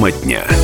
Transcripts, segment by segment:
Тема дня.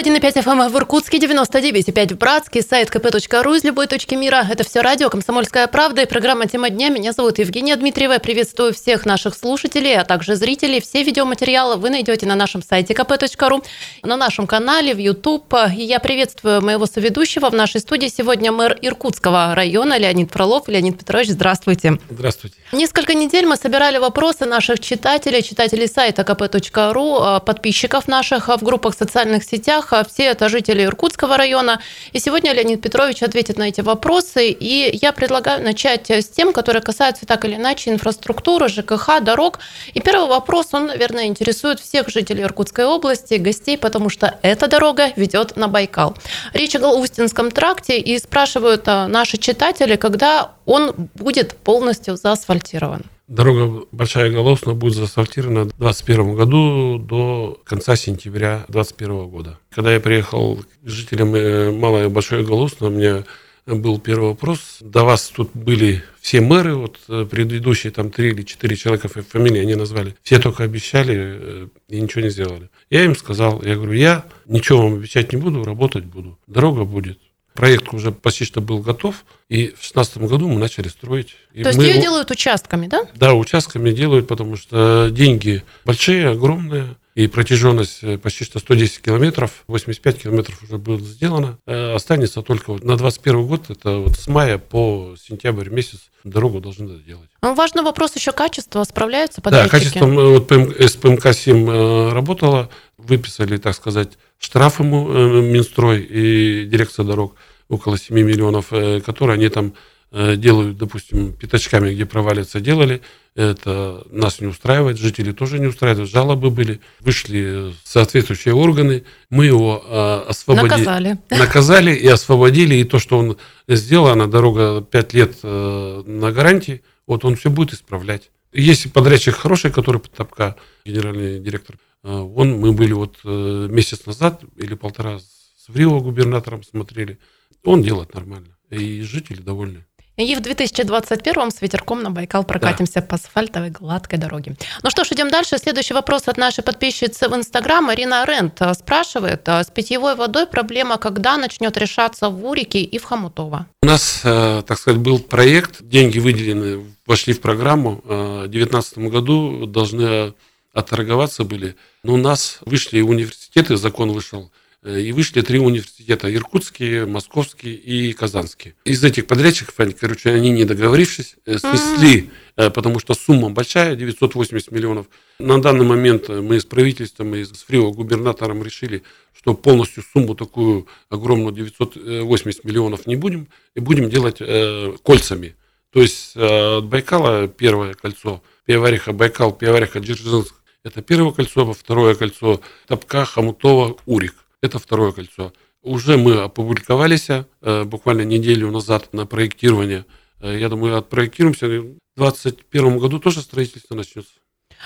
91,5 FM в Иркутске, 99,5 в Братске, сайт kp.ру из любой точки мира. Это все радио «Комсомольская правда» и программа «Тема дня». Меня зовут Евгения Дмитриева. Приветствую всех наших слушателей, а также зрителей. Все видеоматериалы вы найдете на нашем сайте kp.ру, на нашем канале, в YouTube. И я приветствую моего соведущего в нашей студии сегодня мэр Иркутского района Леонид Фролов. Леонид Петрович, здравствуйте. Здравствуйте. Несколько недель мы собирали вопросы наших читателей, читателей сайта kp.ру, подписчиков наших в группах социальных сетях все это жители Иркутского района. И сегодня Леонид Петрович ответит на эти вопросы. И я предлагаю начать с тем, которые касаются так или иначе инфраструктуры, ЖКХ, дорог. И первый вопрос, он, наверное, интересует всех жителей Иркутской области, гостей, потому что эта дорога ведет на Байкал. Речь о Галустинском тракте, и спрашивают а, наши читатели, когда он будет полностью заасфальтирован. Дорога Большая Голосна будет заасфальтирована в 2021 году до конца сентября 2021 года. Когда я приехал к жителям э, Малой и Большой Голосна, у меня был первый вопрос. До вас тут были все мэры, вот э, предыдущие там три или четыре человека, фамилии они назвали. Все только обещали э, и ничего не сделали. Я им сказал, я говорю, я ничего вам обещать не буду, работать буду. Дорога будет. Проект уже почти что был готов, и в 2016 году мы начали строить. И То есть ее делают участками, да? Да, участками делают, потому что деньги большие, огромные, и протяженность э, почти что 110 километров, 85 километров уже было сделано. Э, останется только вот на 21 год, это вот с мая по сентябрь месяц дорогу должны доделать. Ну, важный вопрос еще качества, справляются подрядчики? Да, качеством, э, вот СПМК-7 работала, выписали, так сказать, штраф ему Минстрой и дирекция дорог около 7 миллионов, которые они там делают, допустим, пятачками, где провалится, делали. Это нас не устраивает, жители тоже не устраивают. Жалобы были, вышли соответствующие органы, мы его э, освободили. Наказали. Наказали и освободили. И то, что он сделал, она дорога 5 лет э, на гарантии, вот он все будет исправлять. Если подрядчик хороший, который Потапка, генеральный директор, э, он, мы были вот э, месяц назад или полтора с Врио губернатором смотрели, он делает нормально. И жители довольны. И в 2021 с ветерком на Байкал прокатимся да. по асфальтовой гладкой дороге. Ну что ж, идем дальше. Следующий вопрос от нашей подписчицы в Инстаграм. Марина Рент спрашивает, а с питьевой водой проблема когда начнет решаться в Урике и в Хомутово? У нас, э, так сказать, был проект, деньги выделены, вошли в программу. Э, в 2019 году должны отторговаться были. Но у нас вышли университеты, закон вышел Э, и вышли три университета, иркутские, московский и казанский. Из этих подрядчиков, они, короче, они не договорившись, э, снесли, mm-hmm. потому что сумма большая, 980 миллионов. На данный момент мы с правительством и с Фрио губернатором решили, что полностью сумму такую огромную 980 миллионов не будем, и будем делать э, кольцами. То есть э, от Байкала первое кольцо, Пиавариха, Байкал, Пиавариха, Дзержинск, это первое кольцо, второе кольцо Топка, Хомутова, Урик. Это второе кольцо. Уже мы опубликовались э, буквально неделю назад на проектирование. Э, я думаю, отпроектируемся. В 2021 году тоже строительство начнется.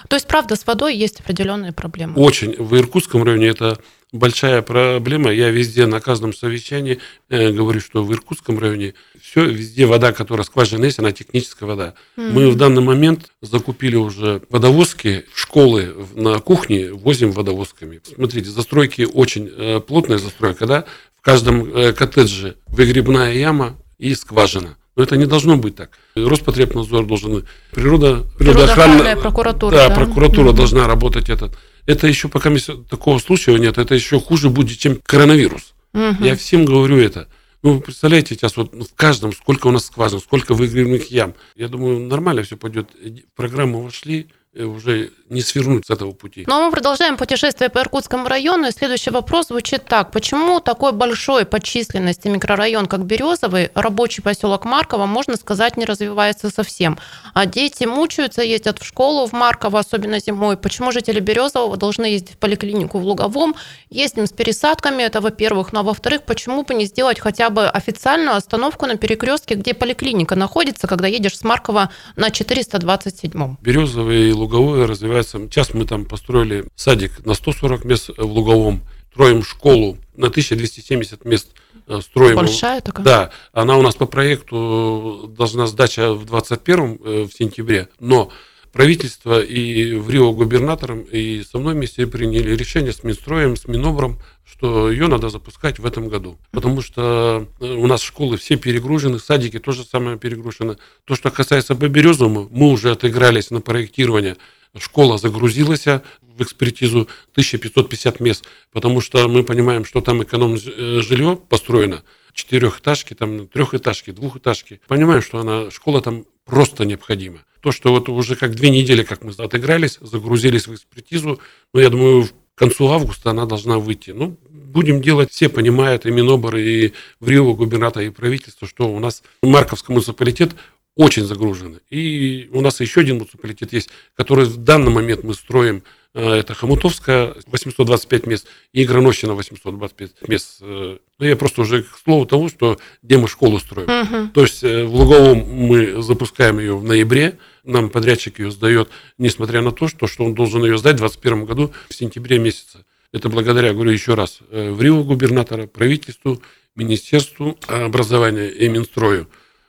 То есть, правда, с водой есть определенные проблемы? Очень. В Иркутском районе это большая проблема. Я везде на каждом совещании э, говорю, что в Иркутском районе все, везде вода, которая скважина есть, она техническая вода. Mm-hmm. Мы в данный момент закупили уже водовозки, школы на кухне возим водовозками. Смотрите, застройки очень э, плотная застройка, да? В каждом э, коттедже выгребная яма и скважина. Но это не должно быть так. Роспотребнадзор должен, природа, природоохранная прокуратура. Да, да? прокуратура mm-hmm. должна работать этот. Это еще пока такого случая нет, это еще хуже будет, чем коронавирус. Mm-hmm. Я всем говорю это. Ну, вы представляете, сейчас вот в каждом, сколько у нас скважин, сколько выгребных ям. Я думаю, нормально все пойдет. В программу вошли, уже не свернуть с этого пути. Но мы продолжаем путешествие по Иркутскому району. И следующий вопрос звучит так. Почему такой большой по численности микрорайон, как Березовый, рабочий поселок Марково, можно сказать, не развивается совсем? А дети мучаются, ездят в школу в Марково, особенно зимой. Почему жители Березового должны ездить в поликлинику в Луговом? Ездим с пересадками, это во-первых. Но во-вторых, почему бы не сделать хотя бы официальную остановку на перекрестке, где поликлиника находится, когда едешь с Маркова на 427-м? Березовый и Луговое развивается. Сейчас мы там построили садик на 140 мест в Луговом, строим школу на 1270 мест э, строим. Большая такая? Да, она у нас по проекту должна сдача в 21 э, в сентябре, но правительство и в Рио губернатором, и со мной вместе приняли решение с Минстроем, с Минобром, что ее надо запускать в этом году. Потому что э, у нас школы все перегружены, садики тоже самое перегружены. То, что касается по Березовому, мы уже отыгрались на проектирование. Школа загрузилась в экспертизу 1550 мест, потому что мы понимаем, что там эконом э, построено, четырехэтажки, там трехэтажки, двухэтажки. Понимаем, что она, школа там просто необходима. То, что вот уже как две недели, как мы отыгрались, загрузились в экспертизу, но я думаю, к концу августа она должна выйти. Ну, будем делать, все понимают, и Минобр, и в Рио губернатор, и правительство, что у нас Марковский муниципалитет очень загружены. И у нас еще один муниципалитет есть, который в данный момент мы строим. Э, это Хомутовская, 825 мест, и Гранощина, 825 мест. Э, ну, я просто уже к слову того, что где мы школу строим. Uh-huh. То есть э, в Луговом мы запускаем ее в ноябре, нам подрядчик ее сдает, несмотря на то, что, что он должен ее сдать в 2021 году в сентябре месяце. Это благодаря, говорю еще раз, в Рио губернатора, правительству, Министерству образования и Минстрою.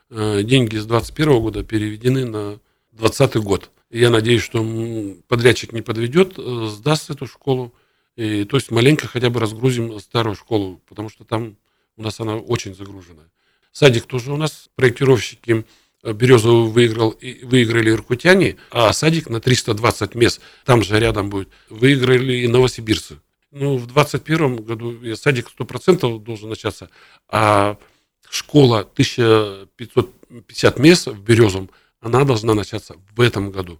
Э, деньги с 2021 года переведены на 2020 год. И я надеюсь, что подрядчик не подведет, э, сдаст эту школу. И, то есть маленько хотя бы разгрузим старую школу, потому что там у нас она очень загружена. Садик тоже у нас проектировщики э, Березовый выиграл, выиграли иркутяне, а садик на 320 мест, там же рядом будет, выиграли и новосибирцы. Ну, в 2021 году садик 100% должен начаться, а школа 1550 мест в Березом, она должна начаться в этом году.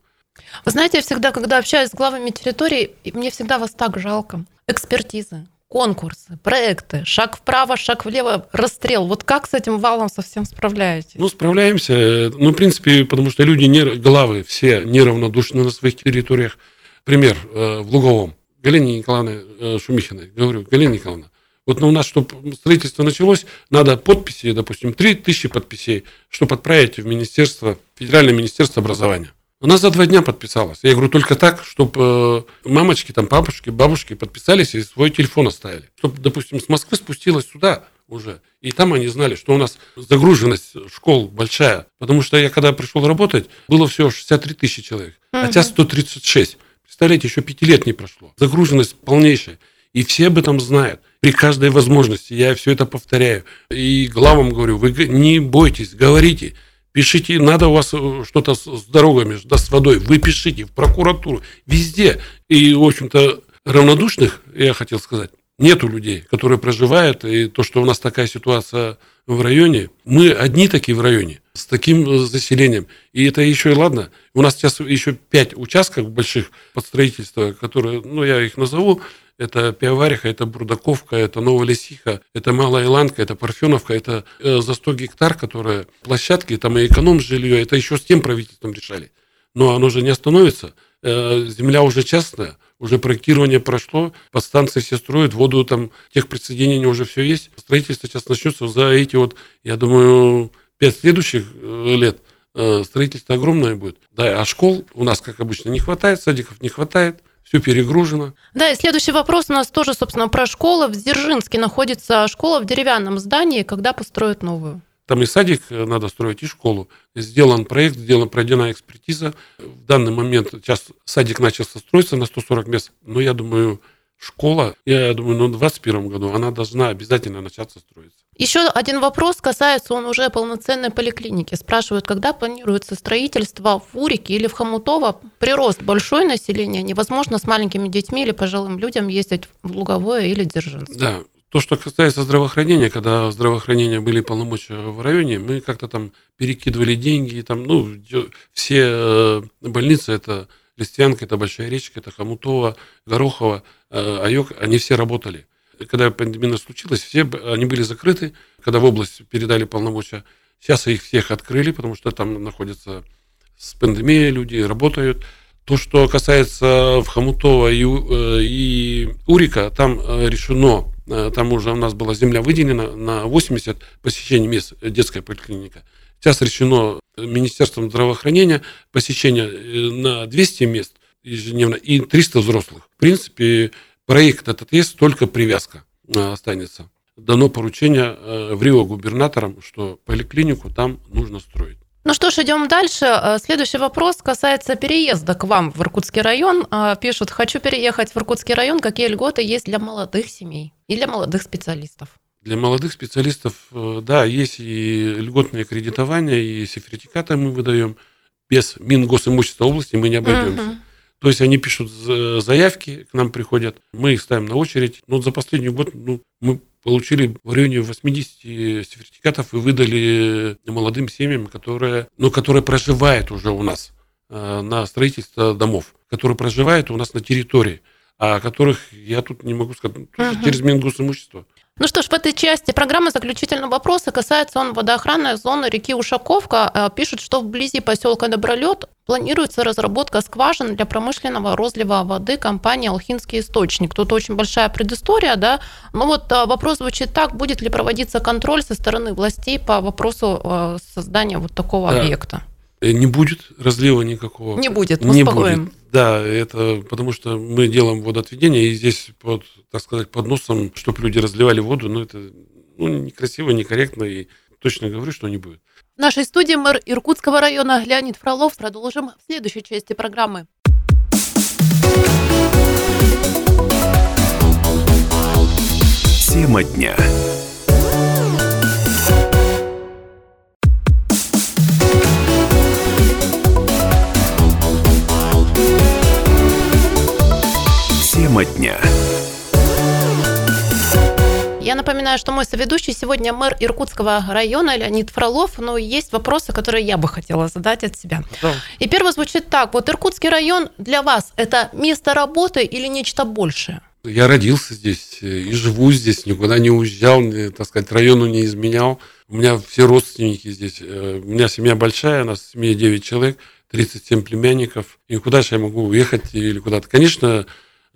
Вы знаете, я всегда, когда общаюсь с главами территорий, мне всегда вас так жалко. Экспертизы, конкурсы, проекты, шаг вправо, шаг влево, расстрел. Вот как с этим валом совсем справляетесь? Ну, справляемся. Ну, в принципе, потому что люди, не, главы все неравнодушны на своих территориях. Пример э, в Луговом. Галине Николаевне э, Шумихиной. Говорю, Галина Николаевна, вот у нас, чтобы строительство началось, надо подписи, допустим, 3000 подписей, чтобы отправить в Министерство, Федеральное Министерство образования. Она за два дня подписалась. Я говорю, только так, чтобы э, мамочки, там, папушки, бабушки подписались и свой телефон оставили. Чтобы, допустим, с Москвы спустилась сюда уже. И там они знали, что у нас загруженность школ большая. Потому что я, когда пришел работать, было всего 63 тысячи человек, а сейчас 136. Представляете, еще пяти лет не прошло. Загруженность полнейшая. И все об этом знают при каждой возможности. Я все это повторяю. И главам говорю, вы не бойтесь, говорите. Пишите, надо у вас э, что-то с дорогами, да с водой. Вы пишите в прокуратуру, везде. И, в общем-то, равнодушных, я хотел сказать, нету людей, которые проживают. И то, что у нас такая ситуация в районе, мы одни такие в районе, с таким э, заселением. И это еще и ладно. У нас сейчас еще пять участков больших под строительство, которые, ну, я их назову, это Пиавариха, это Брудаковка, это Новолесиха, это Малая Иланка, это Парфеновка, это э, за 100 гектар, которые площадки, там и эконом жилье, это еще с тем правительством решали. Но оно же не остановится. Э, земля уже частная, уже проектирование прошло, подстанции все строят, воду там, тех присоединений уже все есть. Строительство сейчас начнется за эти вот, я думаю, пять следующих э, лет э, строительство огромное будет. Да, а школ у нас, как обычно, не хватает, садиков не хватает все перегружено. Да, и следующий вопрос у нас тоже, собственно, про школу. В Дзержинске находится школа в деревянном здании. Когда построят новую? Там и садик э, надо строить, и школу. Сделан проект, сделана пройдена экспертиза. В данный момент сейчас садик начался строиться на 140 мест, но я думаю, школа, я думаю, ну, в 2021 году она должна обязательно начаться строиться. Еще один вопрос касается он уже полноценной поликлиники. Спрашивают, когда планируется строительство в Урике или в Хомутово? Прирост большое население, невозможно с маленькими детьми или пожилым людям ездить в Луговое или Дзержинск. Да, то, что касается здравоохранения, когда здравоохранения были полномочия в районе, мы как-то там перекидывали деньги, там, ну, все э, больницы, это Листвянка, это Большая речка, это Хомутово, Горохово, э, Айок, они все работали когда пандемия случилась, все они были закрыты, когда в область передали полномочия. Сейчас их всех открыли, потому что там находятся с пандемией люди, работают. То, что касается в Хомутова и, э, и Урика, там э, решено, э, там уже у нас была земля выделена на 80 посещений мест детская поликлиника. Сейчас решено Министерством здравоохранения посещение на 200 мест ежедневно и 300 взрослых. В принципе, проект этот есть, только привязка э, останется. Дано поручение э, в Рио губернаторам, что поликлинику там нужно строить. Ну что ж, идем дальше. Э, следующий вопрос касается переезда к вам в Иркутский район. Пишут, хочу переехать в Иркутский район. Какие льготы есть для молодых семей и для молодых специалистов? Для молодых специалистов, да, есть и льготное кредитование, и сертификаты мы выдаем. Без Мингосимущества области мы не обойдемся. Угу. То есть они пишут заявки, к нам приходят, мы их ставим на очередь. Но за последний год ну, мы получили в районе 80 сертификатов и выдали молодым семьям, которые, ну, которые проживают уже у нас э, на строительство домов, которые проживают у нас на территории, а которых я тут не могу сказать, угу. через Мингосимущество. Ну что ж, в этой части программы заключительного вопроса касается он водоохранной зоны реки Ушаковка. Э, пишут, что вблизи поселка Добролет планируется разработка скважин для промышленного розлива воды компании «Алхинский источник». Тут очень большая предыстория, да, но вот э, вопрос звучит так, будет ли проводиться контроль со стороны властей по вопросу э, создания вот такого объекта? Не будет разлива никакого. Не будет, не будет. Да, это потому что мы делаем водоотведение, и здесь под, так сказать, под носом, чтобы люди разливали воду, ну это ну, некрасиво, некорректно, и точно говорю, что не будет. В нашей студии мэр Иркутского района Леонид Фролов. Продолжим в следующей части программы. Тема дня. Напоминаю, что мой соведущий сегодня мэр Иркутского района Леонид Фролов, но есть вопросы, которые я бы хотела задать от себя. Да. И первый звучит так. Вот Иркутский район для вас – это место работы или нечто большее? Я родился здесь э, и живу здесь, никуда не уезжал, так сказать, району не изменял. У меня все родственники здесь. Э, у меня семья большая, у нас в семье 9 человек, 37 племянников. И куда же я могу уехать или куда-то? Конечно,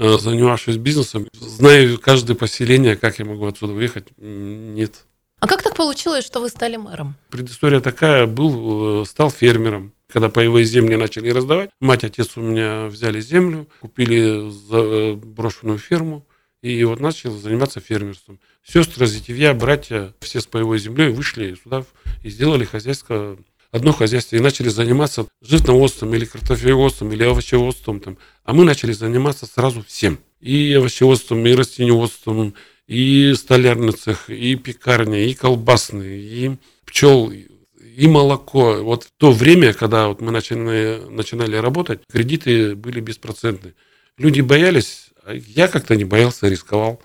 Э, занимавшись бизнесом, знаю каждое поселение, как я могу отсюда выехать, нет. А как так получилось, что вы стали мэром? Предыстория такая, был, э, стал фермером. Когда паевые земли начали раздавать, мать, отец у меня взяли землю, купили э, брошенную ферму, и вот начал заниматься фермерством. Сестры, зятевья, братья, все с паевой землей вышли сюда и сделали хозяйство одно хозяйство и начали заниматься животноводством или картофелеводством или овощеводством. Там. А мы начали заниматься сразу всем. И овощеводством, и растениеводством, и столярный цех, и пекарня, и колбасный, и пчел, и молоко. Вот в то время, когда вот мы начали, начинали работать, кредиты были беспроцентные. Люди боялись, а я как-то не боялся, рисковал.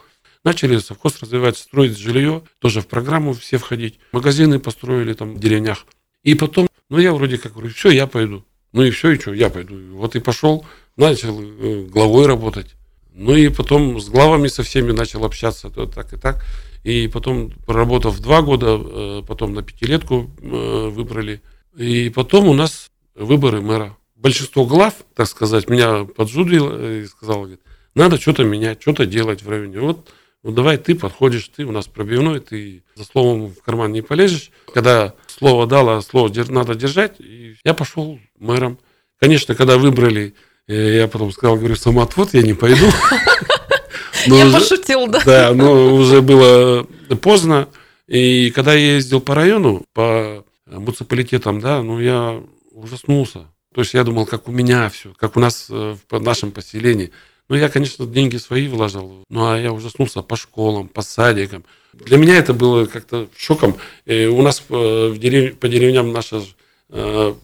Начали совхоз развивать, строить жилье, тоже в программу все входить. Магазины построили там в деревнях. И потом, ну я вроде как говорю, все, я пойду. Ну и все, и что, я пойду. Вот и пошел, начал э, главой работать. Ну и потом с главами со всеми начал общаться, то так и так. И потом, проработав два года, э, потом на пятилетку э, выбрали. И потом у нас выборы мэра. Большинство глав, так сказать, меня поджудило и сказал, говорит, надо что-то менять, что-то делать в районе. Вот ну давай ты подходишь, ты у нас пробивной, ты за словом в карман не полезешь. Когда слово дало, слово надо держать, и я пошел мэром. Конечно, когда выбрали, я потом сказал, говорю, самоотвод, я не пойду. я пошутил, да. Да, но уже было поздно. И когда я ездил по району, по муниципалитетам, да, ну я ужаснулся. То есть я думал, как у меня все, как у нас э, в нашем поселении. Ну, я, конечно, деньги свои вложил, ну, а я ужаснулся по школам, по садикам. Для меня это было как-то шоком. И у нас э, по деревням наша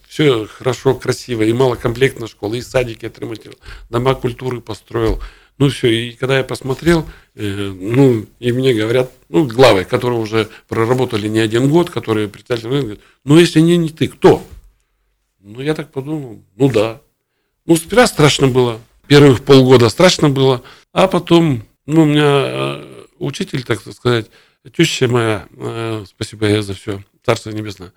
все хорошо, красиво, и малокомплектная школа, и садики отремонтировал, дома культуры построил. Ну все, и когда я посмотрел, э, ну, и мне говорят, ну, главы, которые уже проработали не один год, которые представители, говорят, ну, если не, не ты, кто? Ну, я так подумал, ну да. Ну, сперва страшно было, первых полгода страшно было, а потом, ну, у меня э, учитель, так сказать, теща моя, э, спасибо я за все, Царство Небесное,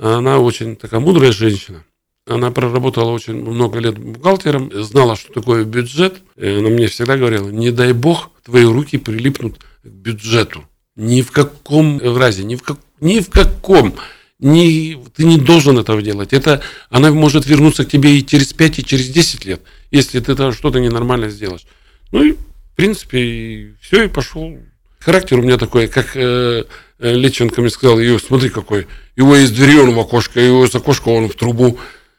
она очень такая мудрая женщина. Она проработала очень много лет бухгалтером, знала, что такое бюджет. Она мне всегда говорила, не дай бог, твои руки прилипнут к бюджету. Ни в каком разе, ни в, как, ни в каком. Ни, ты не должен этого делать. Это, она может вернуться к тебе и через 5, и через 10 лет если ты что-то ненормально сделаешь. Ну и, в принципе, все, и пошел. Характер у меня такой, как э, э, Леченко мне сказал, его, смотри какой, его из двери он в окошко, его из окошка он в трубу.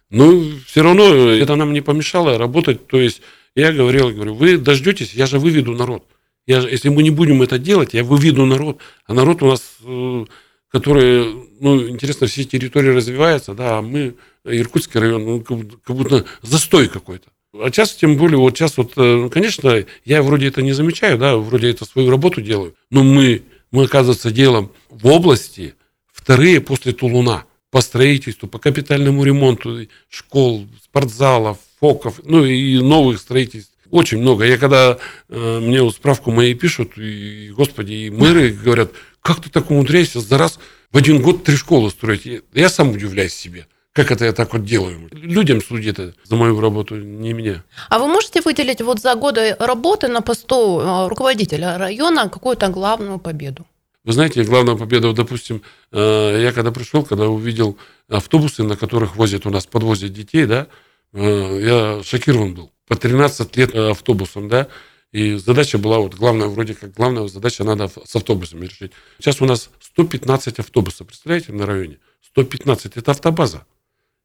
Ну, все равно это нам не помешало работать. То есть я говорил, говорю, вы дождетесь, я же выведу народ. Я, если мы не будем это делать, я выведу народ. А народ у нас, э, который, ну, интересно, все территории развивается, да, а мы, Иркутский район, ну, как будто застой какой-то. А сейчас, тем более, вот сейчас вот, э, конечно, я вроде это не замечаю, да, вроде это свою работу делаю, но мы, мы, оказывается, делаем в области вторые после Тулуна по строительству, по капитальному ремонту школ, спортзалов, фоков, ну и новых строительств. Очень много. Я когда э, мне вот справку мои пишут, и, господи, и мэры говорят, как ты так умудряешься за раз в один год три школы строить? Я сам удивляюсь себе. Как это я так вот делаю? Людям судит за мою работу, не меня. А вы можете выделить вот за годы работы на посту э, руководителя района какую-то главную победу? Вы знаете, главная победа, допустим, э, я когда пришел, когда увидел автобусы, на которых возят у нас, подвозят детей, да, э, я шокирован был. По 13 лет автобусом, да, и задача была, вот главная, вроде как главная задача надо с автобусами решить. Сейчас у нас 115 автобусов, представляете, на районе? 115, это автобаза.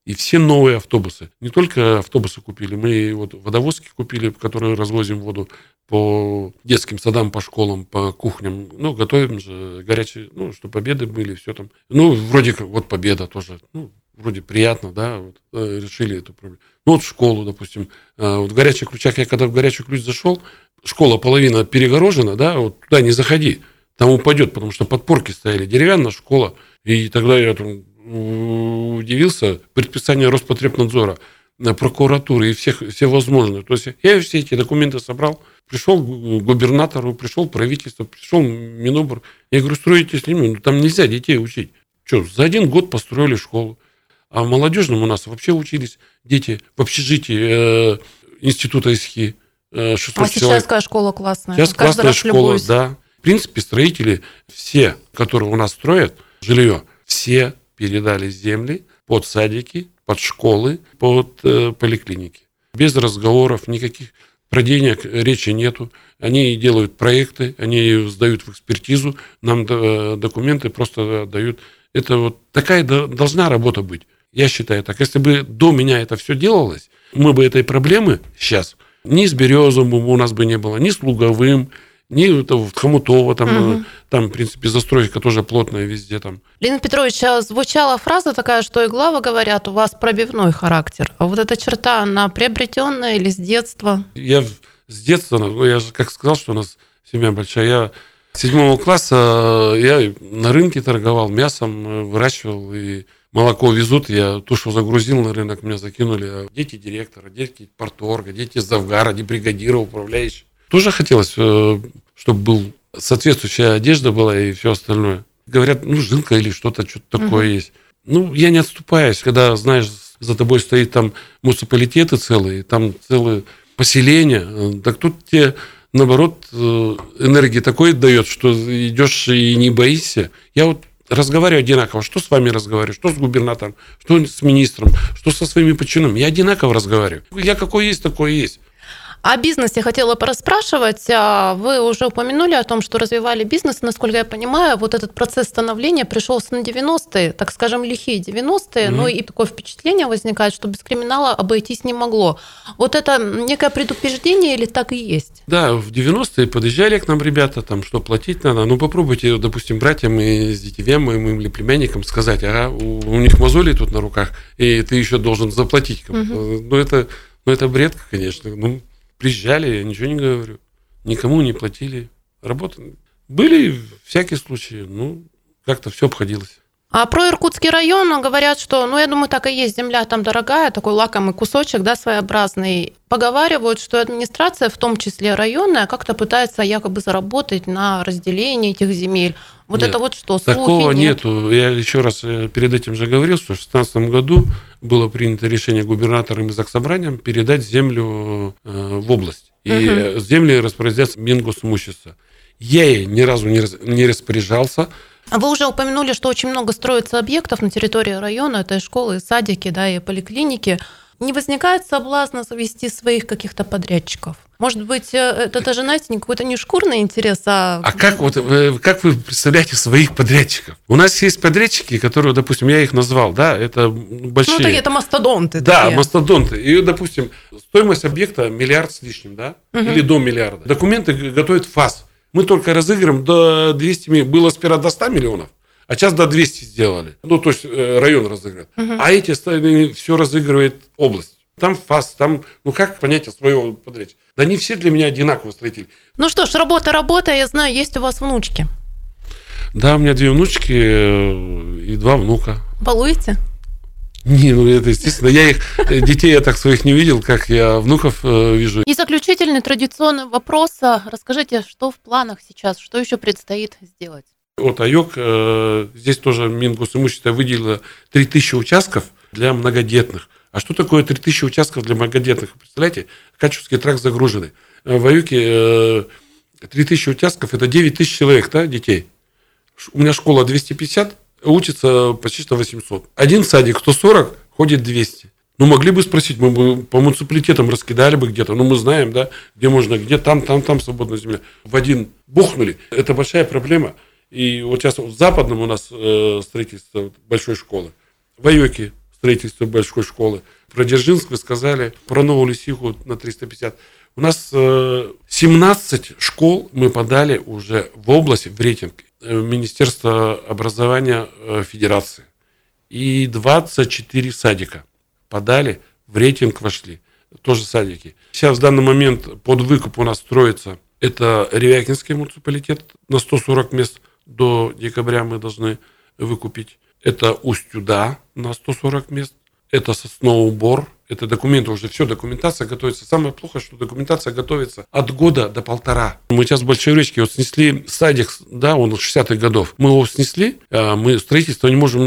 И все новые автобусы. Не только автобусы купили, мы вот водовозки купили, которые развозим воду по детским садам, по школам, по кухням. Ну, готовим же горячие, ну, чтобы победы были, все там. Ну, вроде как, вот победа тоже. Ну, вроде приятно, да, вот, э, решили эту проблему. Ну, вот в школу, допустим. Э, вот в горячих ключах, я когда в горячий ключ зашел, школа половина перегорожена, да, вот туда не заходи, там упадет, потому что подпорки стояли, деревянная школа. И тогда я там удивился, предписание Роспотребнадзора, э, прокуратуры и всех, все возможные. То есть я все эти документы собрал, пришел к губернатору, пришел правительство, пришел Минобр. Я говорю, строите с ними, ну там нельзя детей учить. Что, за один год построили школу. А в молодежном у нас вообще учились дети в общежитии э, института ИСХИ. Э, 600 а сейчас человек. какая школа классная? Сейчас Каждый классная школа, любуюсь. да. В принципе, строители, все, которые у нас строят жилье, все передали земли под садики, под школы, под э, поликлиники. Без разговоров, никаких про денег речи нету. Они делают проекты, они сдают в экспертизу, нам э, документы просто дают. Это вот такая должна работа быть. Я считаю так. Если бы до меня это все делалось, мы бы этой проблемы сейчас ни с Березовым у нас бы не было, ни с Луговым, ни это в Хомутово, там, угу. там, в принципе, застройка тоже плотная везде там. Леонид Петрович, а звучала фраза такая, что и главы говорят, у вас пробивной характер. А вот эта черта, она приобретенная или с детства? Я с детства, ну, я же как сказал, что у нас семья большая. Я седьмого класса э, я на рынке торговал мясом, э, выращивал и молоко везут, я тушу загрузил на рынок, меня закинули. Дети директора, дети порторга, дети завгара, бригадира, управляющий. Тоже хотелось, э, чтобы был соответствующая одежда была и все остальное. Говорят, ну, жилка или что-то, что-то такое угу. есть. Ну, я не отступаюсь, когда, знаешь, за тобой стоит там муниципалитеты целые, там целые поселения. Э, так тут тебе, наоборот, э, энергии такой дает, что идешь и не боишься. Я вот разговариваю одинаково. Что с вами разговариваю, что с губернатором, что с министром, что со своими подчиненными. Я одинаково разговариваю. Я какой есть, такой есть. О бизнесе хотела пораспрашивать. А вы уже упомянули о том, что развивали бизнес. Насколько я понимаю, вот этот процесс становления пришелся на 90-е, так скажем, лихие 90-е, mm-hmm. но и такое впечатление возникает, что без криминала обойтись не могло. Вот это некое предупреждение или так и есть? Да, в 90-е подъезжали к нам ребята, там, что платить надо. Ну, попробуйте, допустим, братьям и с детьми, моим или племянникам сказать, ага, у, у них мозоли тут на руках, и ты еще должен заплатить. Mm-hmm. Ну, это, ну, это бред, конечно. Ну, Приезжали, я ничего не говорю. Никому не платили. Работа. Были всякие случаи. Ну, как-то все обходилось. А про Иркутский район говорят, что, ну, я думаю, так и есть, земля там дорогая, такой лакомый кусочек, да, своеобразный. Поговаривают, что администрация, в том числе районная, как-то пытается якобы заработать на разделении этих земель. Вот Нет, это вот что, слухи? Такого нет? нету. Я еще раз э, перед этим же говорил, что в 2016 году было принято решение губернатором и заксобранием передать землю э, в область. И угу. земли распорядятся Мингосимущество. Я ей ни разу не, не распоряжался, а вы уже упомянули, что очень много строится объектов на территории района. Это и школы, и садики, да, и поликлиники. Не возникает соблазна завести своих каких-то подрядчиков? Может быть, э, это даже, знаете, не какой-то не шкурный интерес, а... А как, вот, как вы представляете своих подрядчиков? У нас есть подрядчики, которые, допустим, я их назвал, да, это большие... Ну, это мастодонты. Да, такие. мастодонты. И, допустим, стоимость объекта миллиард с лишним, да, угу. или до миллиарда. Документы готовит ФАС. Мы только разыгрываем до 200 миллионов. Было сперва до 100 миллионов, а сейчас до 200 сделали. Ну, то есть э, район разыгрывает. Угу. А эти все разыгрывает область. Там ФАС, там, ну как понятие своего подрядчика? Да не все для меня одинаково строители. Ну что ж, работа, работа, я знаю, есть у вас внучки. Да, у меня две внучки э, и два внука. Балуете? Не, ну это естественно. Я их, э, детей я так своих не видел, как я внуков э, вижу. И заключительный традиционный вопрос. Расскажите, что в планах сейчас, что еще предстоит сделать? Вот АЙОК, э, здесь тоже Мингосимущество выделило 3000 участков для многодетных. А что такое 3000 участков для многодетных? Представляете, Качевский тракт загруженный. Э, в АЮКе э, 3000 участков – это 9 тысяч человек, да, детей. У меня школа 250, учится почти что 800. Один садик 140, ходит 200. Ну, могли бы спросить, мы бы по муниципалитетам раскидали бы где-то. Ну, мы знаем, да, где можно, где там, там, там свободная земля. В один бухнули. Это большая проблема. И вот сейчас в Западном у нас э, строительство большой школы. В Айоке строительство большой школы. Про Дзержинск вы сказали, про Новую Лисиху на 350. У нас э, 17 школ мы подали уже в области, в рейтинг э, Министерства образования э, Федерации. И 24 садика подали, в рейтинг вошли. Тоже садики. Сейчас в данный момент под выкуп у нас строится это Ревякинский муниципалитет на 140 мест до декабря мы должны выкупить. Это Устюда на 140 мест. Это Сосноубор. Это документы уже, все, документация готовится. Самое плохое, что документация готовится от года до полтора. Мы сейчас в Большой Речке вот снесли садик, да, он 60-х годов. Мы его снесли, а мы строительство не можем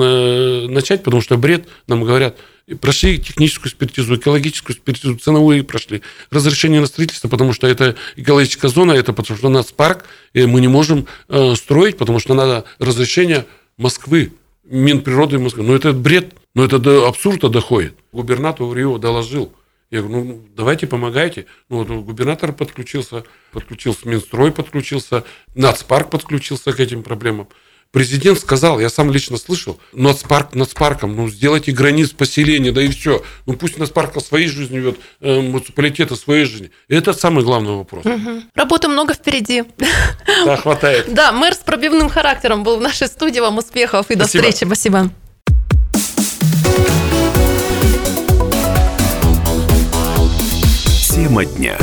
начать, потому что бред, нам говорят, прошли техническую экспертизу, экологическую экспертизу, ценовые прошли, разрешение на строительство, потому что это экологическая зона, это потому что у нас парк, и мы не можем э, строить, потому что надо разрешение Москвы, Минприроды Москвы. Ну, это бред, но это до абсурда доходит. Губернатор Рио доложил, я говорю, ну, давайте помогайте. Ну, вот губернатор подключился, подключился Минстрой, подключился, Нацпарк подключился к этим проблемам. Президент сказал, я сам лично слышал, нацпарк нацпарком, ну сделайте границ поселения, да и все. Ну пусть нацпарк своей жизнью ведет, э, муниципалитеты своей жизни. И это самый главный вопрос. Угу. Работы много впереди. Да, хватает. Да, мэр с пробивным характером был в нашей студии. Вам успехов и до встречи. Спасибо. Тема дня.